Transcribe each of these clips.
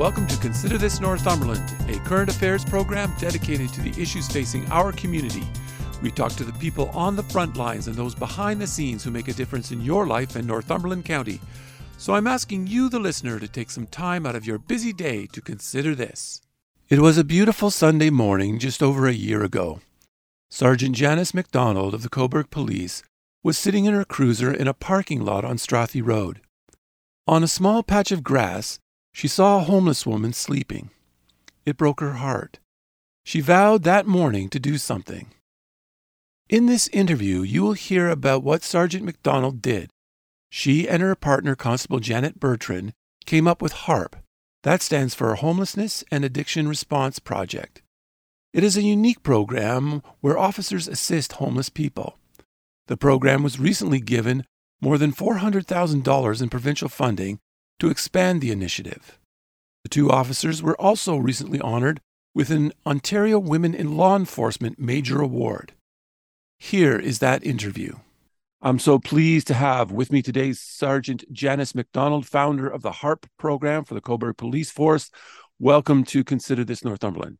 welcome to Consider This Northumberland, a current affairs program dedicated to the issues facing our community. We talk to the people on the front lines and those behind the scenes who make a difference in your life in Northumberland County. So I'm asking you, the listener, to take some time out of your busy day to consider this. It was a beautiful Sunday morning just over a year ago. Sergeant Janice MacDonald of the Cobourg Police was sitting in her cruiser in a parking lot on Strathy Road. On a small patch of grass, she saw a homeless woman sleeping. It broke her heart. She vowed that morning to do something. In this interview, you will hear about what Sergeant MacDonald did. She and her partner, Constable Janet Bertrand, came up with HARP. That stands for Homelessness and Addiction Response Project. It is a unique program where officers assist homeless people. The program was recently given more than $400,000 in provincial funding to expand the initiative. The two officers were also recently honored with an Ontario Women in Law Enforcement Major Award. Here is that interview. I'm so pleased to have with me today Sergeant Janice MacDonald, founder of the HARP program for the Cobourg Police Force. Welcome to Consider This Northumberland.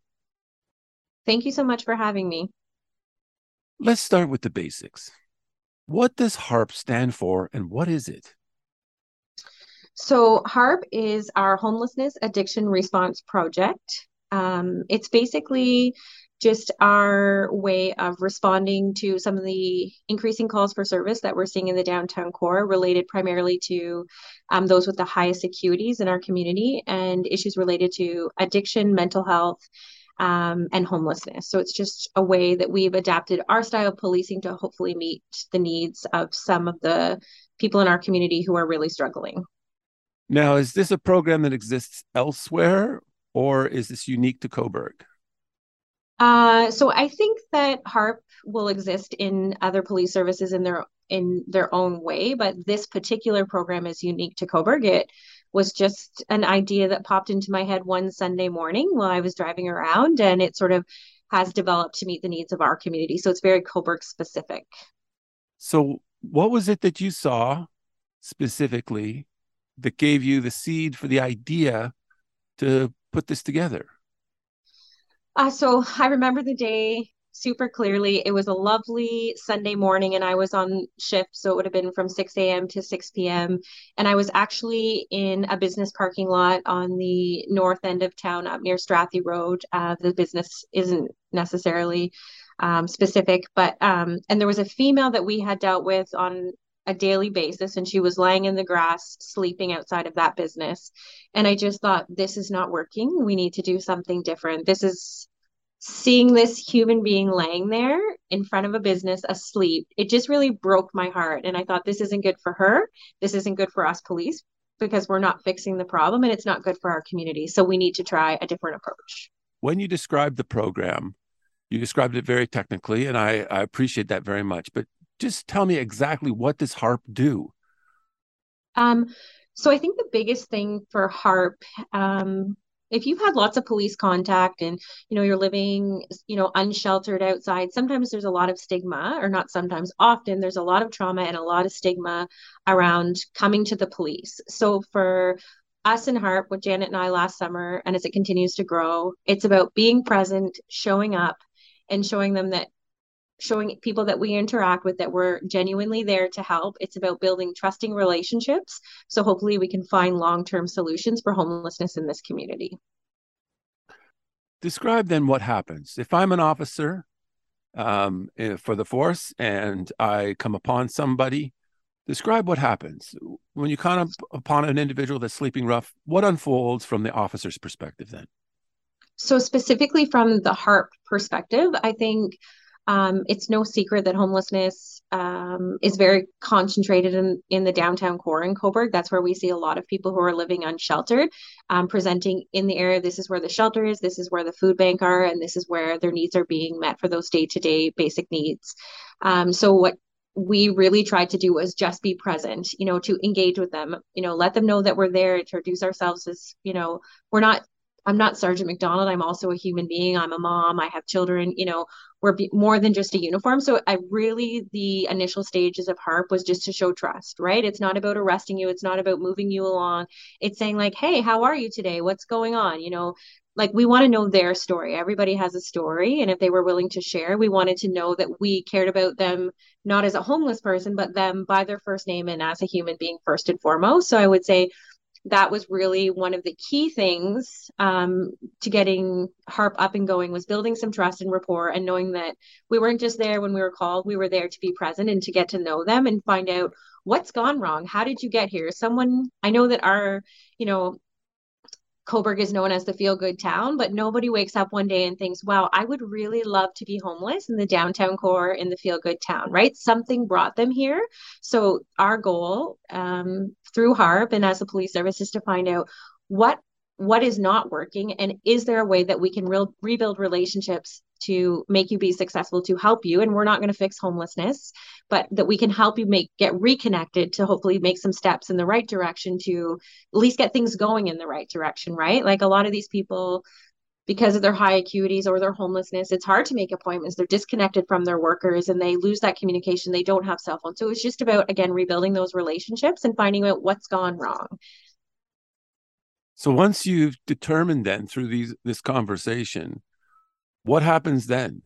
Thank you so much for having me. Let's start with the basics. What does HARP stand for and what is it? So, HARP is our Homelessness Addiction Response Project. Um, it's basically just our way of responding to some of the increasing calls for service that we're seeing in the downtown core related primarily to um, those with the highest acuities in our community and issues related to addiction, mental health, um, and homelessness. So it's just a way that we've adapted our style of policing to hopefully meet the needs of some of the people in our community who are really struggling. Now, is this a program that exists elsewhere or is this unique to Cobourg? Uh, so I think that HARP will exist in other police services in their in their own way, but this particular program is unique to Cobourg. It was just an idea that popped into my head one Sunday morning while I was driving around, and it sort of has developed to meet the needs of our community. So it's very Cobourg specific. So, what was it that you saw specifically that gave you the seed for the idea to put this together? Uh, so I remember the day super clearly. It was a lovely Sunday morning, and I was on shift, so it would have been from 6 a.m. to 6 p.m. And I was actually in a business parking lot on the north end of town, up near Strathy Road. Uh, the business isn't necessarily um, specific, but um, and there was a female that we had dealt with on a daily basis and she was laying in the grass sleeping outside of that business and i just thought this is not working we need to do something different this is seeing this human being laying there in front of a business asleep, it just really broke my heart. And I thought, this isn't good for her. This isn't good for us police because we're not fixing the problem and it's not good for our community. So we need to try a different approach. When you described the program, you described it very technically, and I, I appreciate that very much. But just tell me exactly what does HARP do? Um, so I think the biggest thing for HARP um, if you've had lots of police contact and you know you're living you know unsheltered outside sometimes there's a lot of stigma or not sometimes often there's a lot of trauma and a lot of stigma around coming to the police so for us in HARP with Janet and I last summer and as it continues to grow it's about being present showing up and showing them that showing people that we interact with that we're genuinely there to help. It's about building trusting relationships. So hopefully we can find long-term solutions for homelessness in this community. Describe then what happens. If I'm an officer um, eh, for the force and I come upon somebody, describe what happens. When you come upon an individual that's sleeping rough, what unfolds from the officer's perspective then? So specifically from the HARP perspective, I think Um, it's no secret that homelessness um, is very concentrated in, in the downtown core in Cobourg. That's where we see a lot of people who are living unsheltered, um, presenting in the area. This is where the shelter is, this is where the food bank are, and this is where their needs are being met for those day to day basic needs. Um, so, what we really tried to do was just be present, you know, to engage with them, you know, let them know that we're there, introduce ourselves as, you know, we're not I'm not Sergeant MacDonald. I'm also a human being. I'm a mom. I have children. You know, we're be- more than just a uniform. So I really, the initial stages of HARP was just to show trust, right? It's not about arresting you. It's not about moving you along. It's saying like, hey, how are you today? What's going on? You know, like we want to know their story. Everybody has a story. And if they were willing to share, we wanted to know that we cared about them, not as a homeless person, but them by their first name and as a human being first and foremost. So I would say that was really one of the key things um, to getting harp up and going was building some trust and rapport and knowing that we weren't just there when we were called we were there to be present and to get to know them and find out what's gone wrong. How did you get here? Someone i know that our you know Cobourg is known as the feel good town, but nobody wakes up one day and thinks, wow, I would really love to be homeless in the downtown core in the feel good town, right? Something brought them here. So, our goal um, through HARP and as a police service is to find out what what is not working and is there a way that we can re- rebuild relationships to make you be successful to help you and we're not going to fix homelessness but that we can help you make get reconnected to hopefully make some steps in the right direction to at least get things going in the right direction right? Like a lot of these people because of their high acuities or their homelessness it's hard to make appointments. They're disconnected from their workers and they lose that communication. They don't have cell phones. So it's just about again rebuilding those relationships and finding out what's gone wrong. So once you've determined then through these this conversation, what happens then?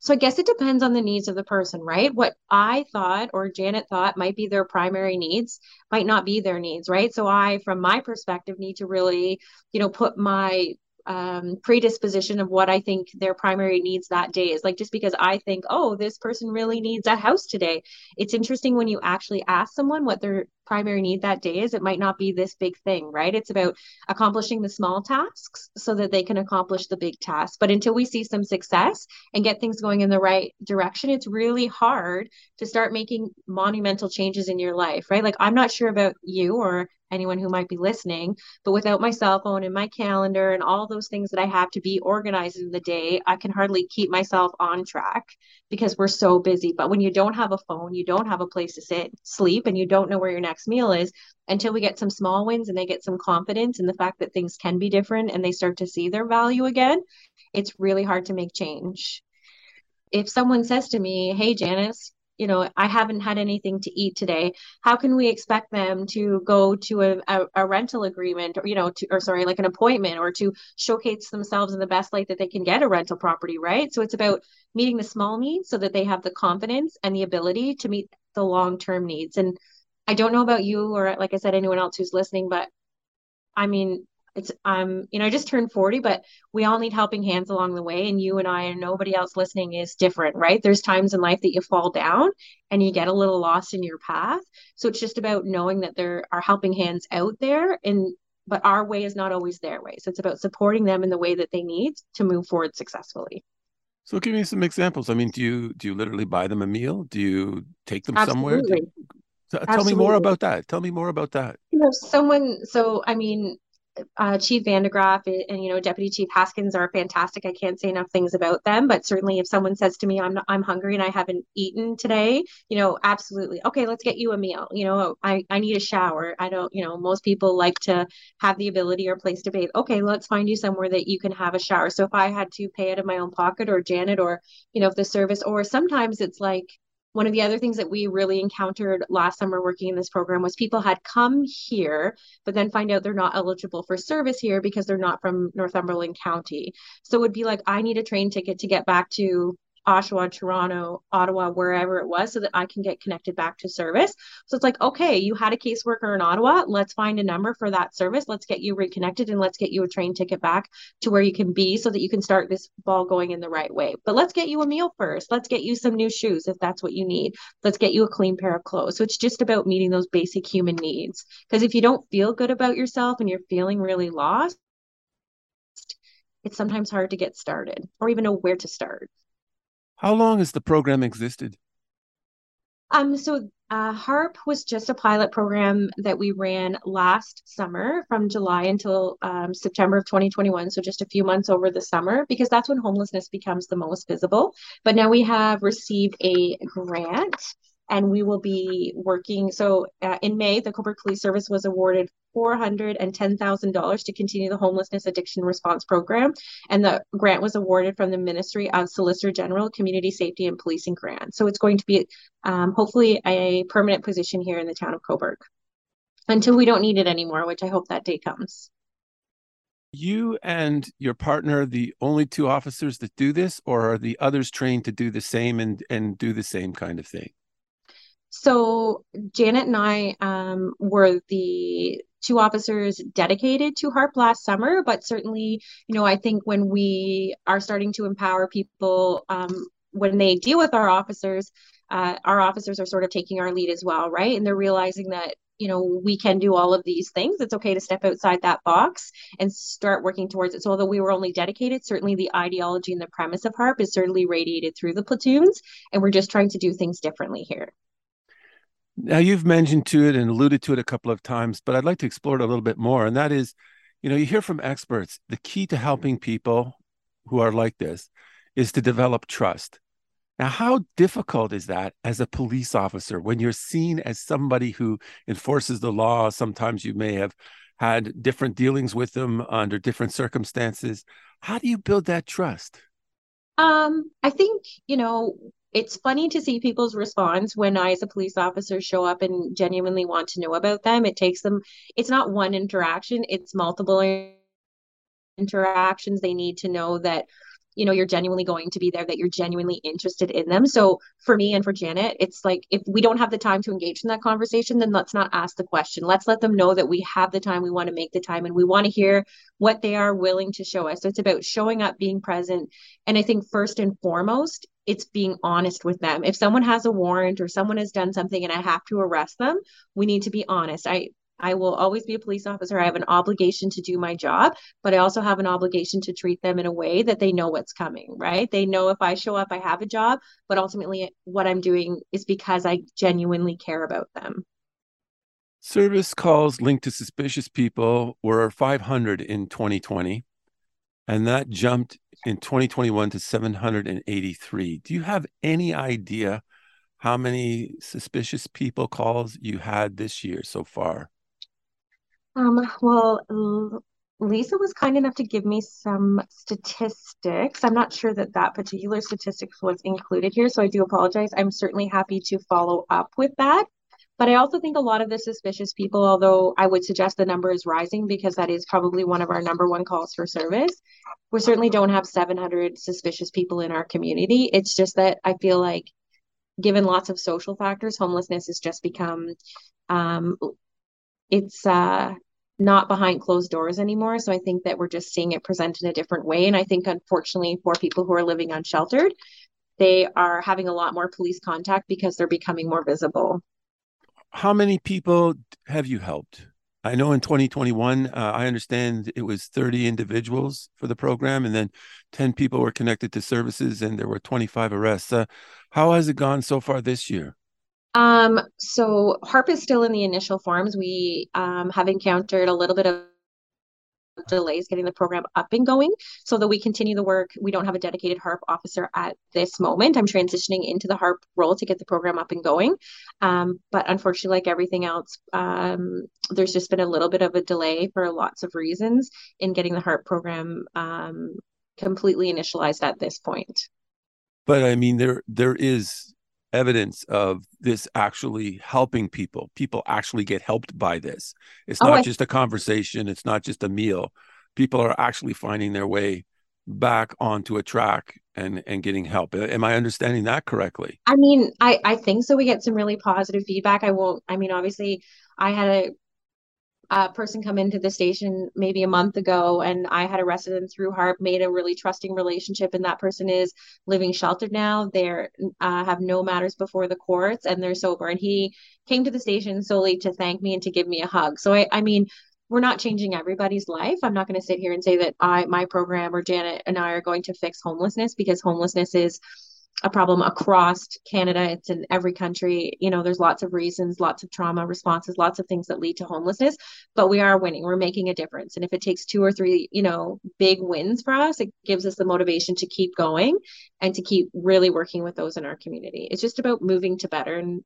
So I guess it depends on the needs of the person, right? What I thought or Janet thought might be their primary needs might not be their needs, right? So I, from my perspective, need to really, you know, put my um, predisposition of what I think their primary needs that day is. Like just because I think, oh, this person really needs a house today. It's interesting when you actually ask someone what their primary need that day is, it might not be this big thing, right? It's about accomplishing the small tasks so that they can accomplish the big tasks. But until we see some success and get things going in the right direction, it's really hard to start making monumental changes in your life, right? Like, I'm not sure about you or anyone who might be listening. But without my cell phone and my calendar and all those things that I have to be organized in the day, I can hardly keep myself on track because we're so busy. But when you don't have a phone, you don't have a place to sit, sleep, and you don't know where your next meal is until we get some small wins and they get some confidence in the fact that things can be different and they start to see their value again, it's really hard to make change. If someone says to me, Hey, Janice, you know i haven't had anything to eat today. How can we expect them to go to a, a, a, rental agreement or you know to or sorry like an appointment or to showcase themselves in the best light that they can get a rental property right? So it's about meeting the small needs so that they have the confidence and the ability to meet the long term needs. And i don't know about you or like i said anyone else who's listening but i mean it's um you know i just turned 40 but we all need helping hands along the way and you and i and nobody else listening is different right? There's times in life that you fall down and you get a little lost in your path. So it's just about knowing that there are helping hands out there and but our way is not always their way. So it's about supporting them in the way that they need to move forward successfully. So give me some examples. I mean do you do you literally buy them a meal? Do you take them Absolutely. somewhere you, tell Absolutely. me more about that. Tell me more about that. You know someone so i mean uh, Chief VandeGraaf and you know Deputy Chief Haskins are fantastic. I can't say enough things about them, but certainly if someone says to me, "I'm I'm hungry and I haven't eaten today," you know, absolutely, okay, let's get you a meal. You know, I I need a shower. I don't, you know, most people like to have the ability or place to bathe. Okay, let's find you somewhere that you can have a shower. So if I had to pay out of my own pocket or Janet or you know if the service or sometimes it's like one of the other things that we really encountered last summer working in this program was people had come here, but then find out they're not eligible for service here because they're not from Northumberland County. So it would be like, I need a train ticket to get back to Oshawa, Toronto, Ottawa, wherever it was, so that I can get connected back to service. So it's like, okay, you had a caseworker in Ottawa. Let's find a number for that service. Let's get you reconnected and let's get you a train ticket back to where you can be so that you can start this ball going in the right way. But let's get you a meal first. Let's get you some new shoes if that's what you need. Let's get you a clean pair of clothes. So it's just about meeting those basic human needs. Because if you don't feel good about yourself and you're feeling really lost, it's sometimes hard to get started or even know where to start. How long has the program existed? Um, so uh, HARP was just a pilot program that we ran last summer from July until um, September of 2021. So just a few months over the summer, because that's when homelessness becomes the most visible. But now we have received a grant and we will be working. So uh, in May, the Cobourg Police Service was awarded $410,000 to continue the homelessness addiction response program. And the grant was awarded from the Ministry of Solicitor General, Community Safety and Policing Grant. So it's going to be um, hopefully a permanent position here in the town of Cobourg until we don't need it anymore, which I hope that day comes. You and your partner the only two officers that do this, or are the others trained to do the same and, and do the same kind of thing? So Janet and I um, were the two officers dedicated to HARP last summer, but certainly, you know, I think when we are starting to empower people um, when they deal with our officers, uh, our officers are sort of taking our lead as well, right? And they're realizing that you know we can do all of these things. It's okay to step outside that box and start working towards it. So although we were only dedicated certainly the ideology and the premise of harp is certainly radiated through the platoons and we're just trying to do things differently here now, you've mentioned to it and alluded to it a couple of times, but I'd like to explore it a little bit more. And that is, you know, you hear from experts the key to helping people who are like this is to develop trust. Now, how difficult is that as a police officer when you're seen as somebody who enforces the law? Sometimes you may have had different dealings with them under different circumstances. How do you build that trust? Um, I think, you know, it's funny to see people's response when I, as a police officer, show up and genuinely want to know about them. It takes them, it's not one interaction, it's multiple interactions. They need to know that you know you're genuinely going to be there that you're genuinely interested in them so for me and for janet it's like if we don't have the time to engage in that conversation then let's not ask the question let's let them know that we have the time we want to make the time and we want to hear what they are willing to show us so it's about showing up being present and i think first and foremost it's being honest with them if someone has a warrant or someone has done something and i have to arrest them we need to be honest i I will always be a police officer. I have an obligation to do my job, but I also have an obligation to treat them in a way that they know what's coming, right? They know if I show up, I have a job, but ultimately what I'm doing is because I genuinely care about them. Service calls linked to suspicious people were 500 in 2020, and that jumped in 2021 to 783. Do you have any idea how many suspicious people calls you had this year so far? Um, well, Lisa was kind enough to give me some statistics. I'm not sure that that particular statistics was included here, so I do apologize. I'm certainly happy to follow up with that. But I also think a lot of the suspicious people, although I would suggest the number is rising because that is probably one of our number one calls for service, we certainly don't have 700 suspicious people in our community. It's just that I feel like, given lots of social factors, homelessness has just become um, it's uh, not behind closed doors anymore. So I think that we're just seeing it present in a different way. And I think, unfortunately, for people who are living unsheltered, they are having a lot more police contact because they're becoming more visible. How many people have you helped? I know in 2021, uh, I understand it was 30 individuals for the program, and then 10 people were connected to services, and there were 25 arrests. Uh, how has it gone so far this year? Um, so HARP is still in the initial forms. We um, have encountered a little bit of delays getting the program up and going so that we continue the work. We don't have a dedicated HARP officer at this moment. I'm transitioning into the HARP role to get the program up and going. Um, but unfortunately, like everything else, um, there's just been a little bit of a delay for lots of reasons in getting the HARP program um, completely initialized at this point. But I mean, there there is evidence of this actually helping people. People actually get helped by this. It's oh, not oh, I... just a conversation, it's not just a meal. People are actually finding their way back onto a track and and getting help. Am I understanding that correctly? I mean, I I think so. We get some really positive feedback. I won't I mean, obviously I had a a person come into the station maybe a month ago and I had arrested them through HARP, made a really trusting relationship, and that person is living sheltered now. They're uh, have no matters before the courts and they're sober. And he came to the station solely to thank me and to give me a hug. So I, I mean, we're not changing everybody's life. I'm not going to sit here and say that I, my program or Janet and I are going to fix homelessness because homelessness is a problem across Canada. It's in every country. You know, there's lots of reasons, lots of trauma responses, lots of things that lead to homelessness, but we are winning. We're making a difference. And if it takes two or three, you know, big wins for us, it gives us the motivation to keep going and to keep really working with those in our community. It's just about moving to better. And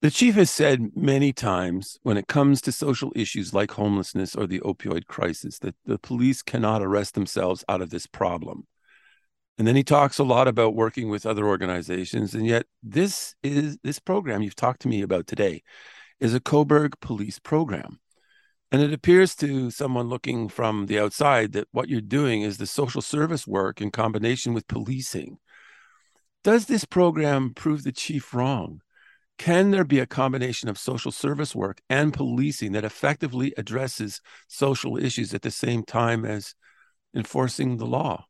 the chief has said many times when it comes to social issues like homelessness or the opioid crisis that the police cannot arrest themselves out of this problem. And then he talks a lot about working with other organizations. And yet, this is this program you've talked to me about today is a Cobourg police program. And it appears to someone looking from the outside that what you're doing is the social service work in combination with policing. Does this program prove the chief wrong? Can there be a combination of social service work and policing that effectively addresses social issues at the same time as enforcing the law?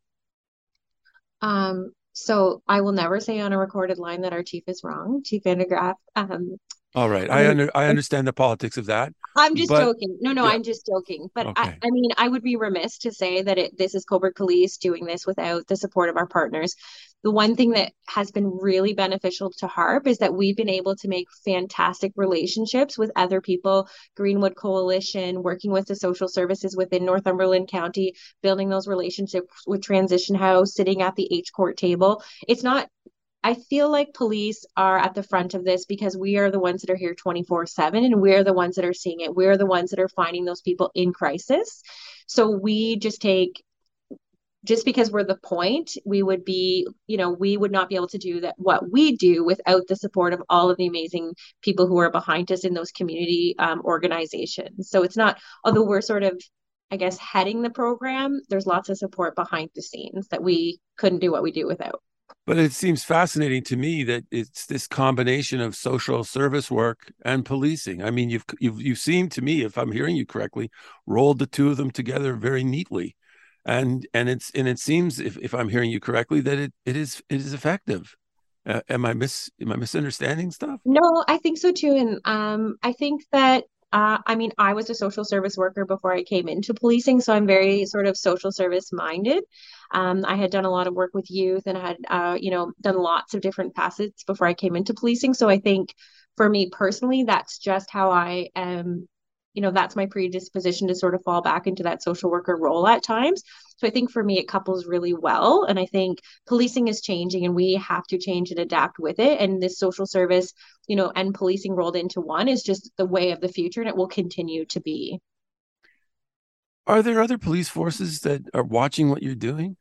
Um, so I will never say on a recorded line that our chief is wrong, Chief VandeGraaf. Um, all right, I under I understand the politics of that. I'm just but, joking. No, no, yeah. I'm just joking. But okay. I, I mean, I would be remiss to say that it, this is Cobourg Police doing this without the support of our partners the one thing that has been really beneficial to HARP is that we've been able to make fantastic relationships with other people, Greenwood Coalition, working with the social services within Northumberland County, building those relationships with Transition House, sitting at the H court table. It's not I feel like police are at the front of this because we are the ones that are here 24 7 and we're the ones that are seeing it. We're the ones that are finding those people in crisis. So we just take just because we're the point we would be you know we would not be able to do that what we do without the support of all of the amazing people who are behind us in those community um, organizations so it's not although we're sort of i guess heading the program there's lots of support behind the scenes that we couldn't do what we do without but it seems fascinating to me that it's this combination of social service work and policing. I mean, you've you've you seem to me, if I'm hearing you correctly, rolled the two of them together very neatly. And and it's and it seems if, if i'm hearing you correctly that it, it is it is effective. Uh, am i mis am i misunderstanding stuff? No i think so too. And um i think that uh, I mean, I was a social service worker before I came into policing, so I'm very sort of social service minded. Um, I had done a lot of work with youth and I had, uh, you know, done lots of different facets before I came into policing. So I think for me personally, that's just how I am you know that's my predisposition to sort of fall back into that social worker role at times. So i think for me it couples really well. And i think policing is changing and we have to change and adapt with it. And this social service you know and policing rolled into one is just the way of the future and it will continue to be. Are there other police forces that are watching what you're doing?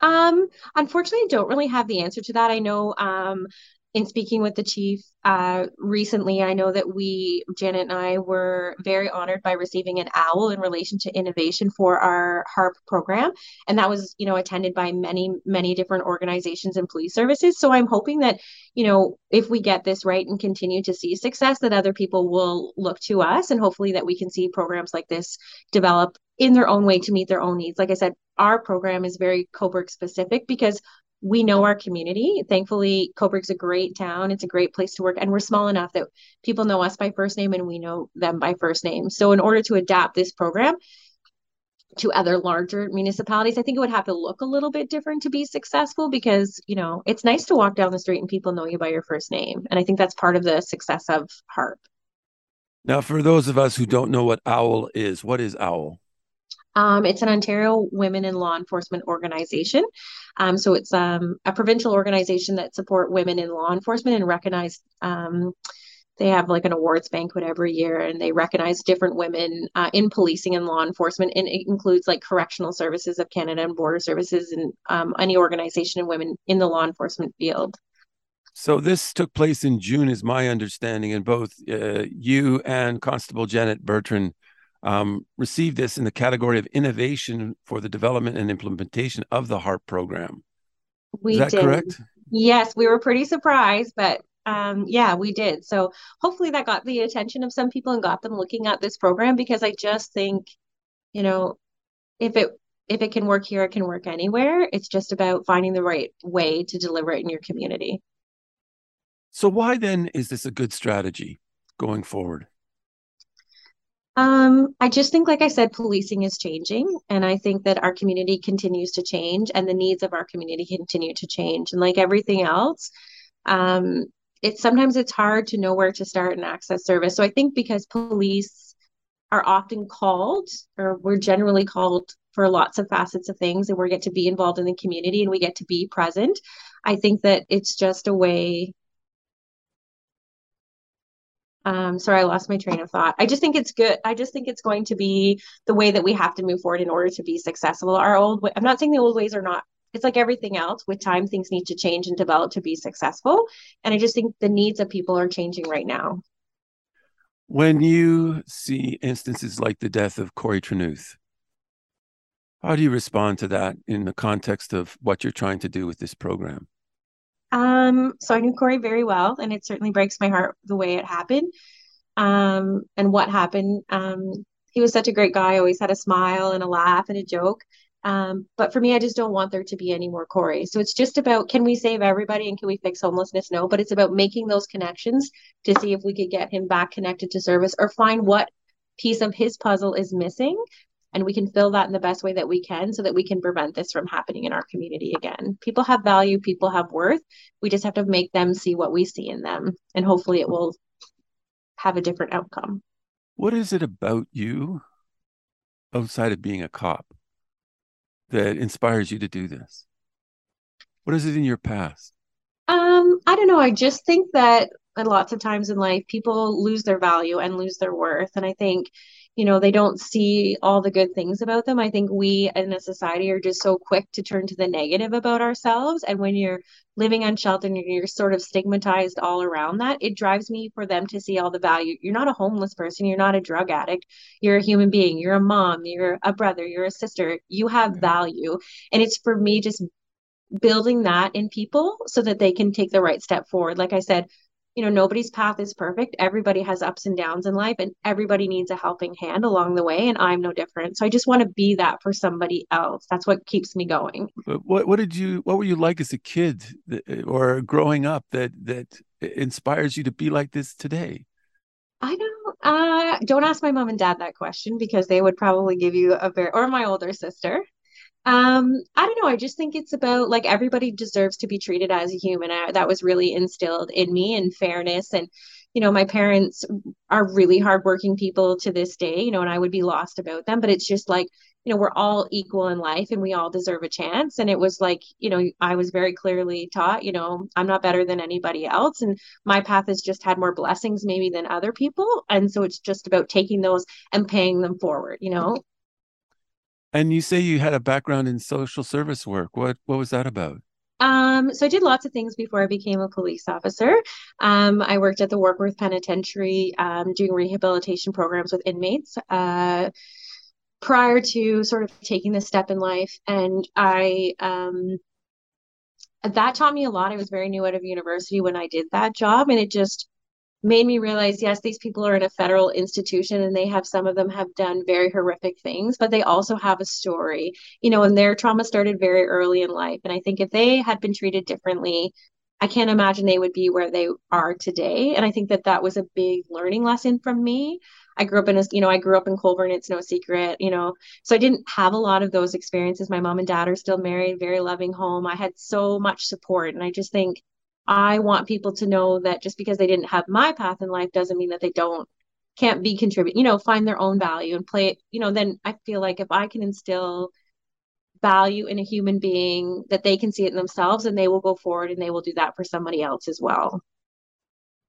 Um unfortunately I don't really have the answer to that. I know um in speaking with the chief uh, recently, I know that we, Janet and I, were very honored by receiving an owl in relation to innovation for our HARP program. And that was, you know, attended by many, many different organizations and police services. So I'm hoping that, you know, if we get this right and continue to see success, that other people will look to us and hopefully that we can see programs like this develop in their own way to meet their own needs. Like I said, our program is very Cobourg specific because we know our community. Thankfully, Cobourg's a great town. It's a great place to work. And we're small enough that people know us by first name and we know them by first name. So, in order to adapt this program to other larger municipalities, I think it would have to look a little bit different to be successful because, you know, it's nice to walk down the street and people know you by your first name. And I think that's part of the success of HARP. Now, for those of us who don't know what OWL is, what is OWL? Um, it's an Ontario Women in Law Enforcement organization. Um, so it's um, a provincial organization that support women in law enforcement and recognize. Um, they have like an awards banquet every year, and they recognize different women uh, in policing and law enforcement, and it includes like Correctional Services of Canada and Border Services, and um, any organization of women in the law enforcement field. So this took place in June, is my understanding, and both uh, you and Constable Janet Bertrand um, received this in the category of innovation for the development and implementation of the HARP program. We Is that did. correct? Yes, we were pretty surprised, but um, yeah, we did. So hopefully that got the attention of some people and got them looking at this program because I just think, you know, if it if it can work here, it can work anywhere. It's just about finding the right way to deliver it in your community. So why then is this a good strategy going forward? Um, I just think, like I said, policing is changing, and I think that our community continues to change, and the needs of our community continue to change. And like everything else, um, it's sometimes it's hard to know where to start and access service. So I think because police are often called, or we're generally called for lots of facets of things, and we get to be involved in the community and we get to be present. I think that it's just a way um, sorry, I lost my train of thought. I just think it's good. I just think it's going to be the way that we have to move forward in order to be successful. Our old, way, I'm not saying the old ways are not. It's like everything else. With time, things need to change and develop to be successful. And I just think the needs of people are changing right now. When you see instances like the death of Corey Trenuth, how do you respond to that in the context of what you're trying to do with this program? Um, so I knew Corey very well, and it certainly breaks my heart the way it happened. Um, and what happened. Um, he was such a great guy, always had a smile and a laugh and a joke. Um, but for me, I just don't want there to be any more Corey. So it's just about can we save everybody and can we fix homelessness? No, but it's about making those connections to see if we could get him back connected to service or find what piece of his puzzle is missing and we can fill that in the best way that we can so that we can prevent this from happening in our community again. People have value, people have worth. We just have to make them see what we see in them, and hopefully it will have a different outcome. What is it about you outside of being a cop that inspires you to do this? What is it in your past? Um, I don't know. I just think that lots of times in life people lose their value and lose their worth. And I think you know they don't see all the good things about them. I think we in a society are just so quick to turn to the negative about ourselves. And when you're living unsheltered and you're sort of stigmatized all around that it drives me for them to see all the value. You're not a homeless person. You're not a drug addict. You're a human being. You're a mom. You're a brother. You're a sister. You have value. And it's for me just building that in people so that they can take the right step forward. Like i said you know nobody's path is perfect. Everybody has ups and downs in life and everybody needs a helping hand along the way and i'm no different. So i just want to be that for somebody else. That's what keeps me going. What what did you what were you like as a kid or growing up that that inspires you to be like this today? I don't uh don't ask my mom and dad that question because they would probably give you a very or my older sister um, I don't know. I just think it's about like everybody deserves to be treated as a human. I, that was really instilled in me and fairness. And, you know, my parents are really hardworking people to this day, you know, and I would be lost about them. But it's just like, you know, we're all equal in life and we all deserve a chance. And it was like, you know, I was very clearly taught, you know, I'm not better than anybody else. And my path has just had more blessings maybe than other people. And so it's just about taking those and paying them forward, you know? And you say you had a background in social service work. What what was that about? Um, so I did lots of things before I became a police officer. Um, I worked at the Warkworth Penitentiary um, doing rehabilitation programs with inmates uh, prior to sort of taking this step in life. And I um, that taught me a lot. I was very new out of university when I did that job, and it just made me realize yes these people are in a federal institution and they have some of them have done very horrific things but they also have a story you know and their trauma started very early in life. And i think if they had been treated differently i can't imagine they would be where they are today. And i think that that was a big learning lesson from me. I grew up in a you know i grew up in colborne it's no secret you know so i didn't have a lot of those experiences. My mom and dad are still married very loving home. I had so much support and i just think I want people to know that just because they didn't have my path in life doesn't mean that they don't can't be contribute, you know, find their own value and play it, you know, then I feel like if I can instill value in a human being that they can see it in themselves and they will go forward and they will do that for somebody else as well.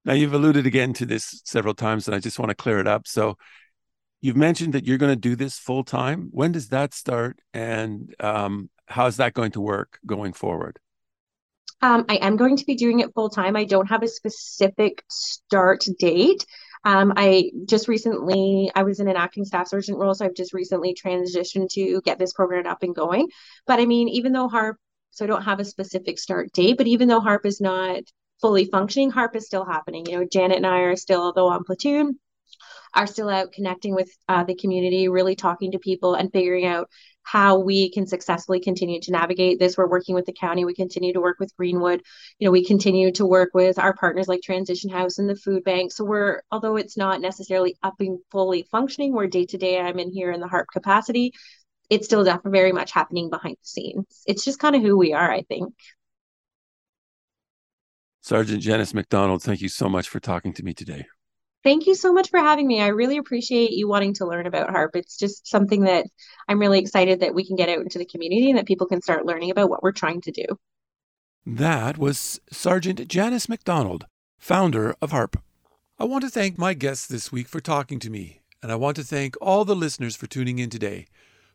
Now you've alluded again to this several times and I just want to clear it up. So you've mentioned that you're going to do this full time. When does that start and um, how's that going to work going forward? Um, I am going to be doing it full time. I don't have a specific start date. Um, I just recently, I was in an acting staff sergeant role, so I've just recently transitioned to get this program up and going. But I mean, even though HARP, so I don't have a specific start date, but even though HARP is not fully functioning, HARP is still happening. You know, Janet and I are still, though on platoon, are still out connecting with uh, the community, really talking to people and figuring out how we can successfully continue to navigate this. We're working with the county. We continue to work with Greenwood. You know, we continue to work with our partners like Transition House and the food bank. So we're, although it's not necessarily up and fully functioning, where day to day I'm in here in the HARP capacity, it's still very much happening behind the scenes. It's just kind of who we are, I think. Sergeant Janice MacDonald, thank you so much for talking to me today. Thank you so much for having me. I really appreciate you wanting to learn about HARP. It's just something that I'm really excited that we can get out into the community and that people can start learning about what we're trying to do. That was Sergeant Janice MacDonald, founder of HARP. I want to thank my guests this week for talking to me, and I want to thank all the listeners for tuning in today.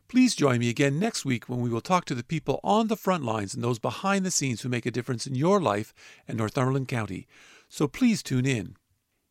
Please join me again next week when we will talk to the people on the front lines and those behind the scenes who make a difference in your life and Northumberland County. So please tune in.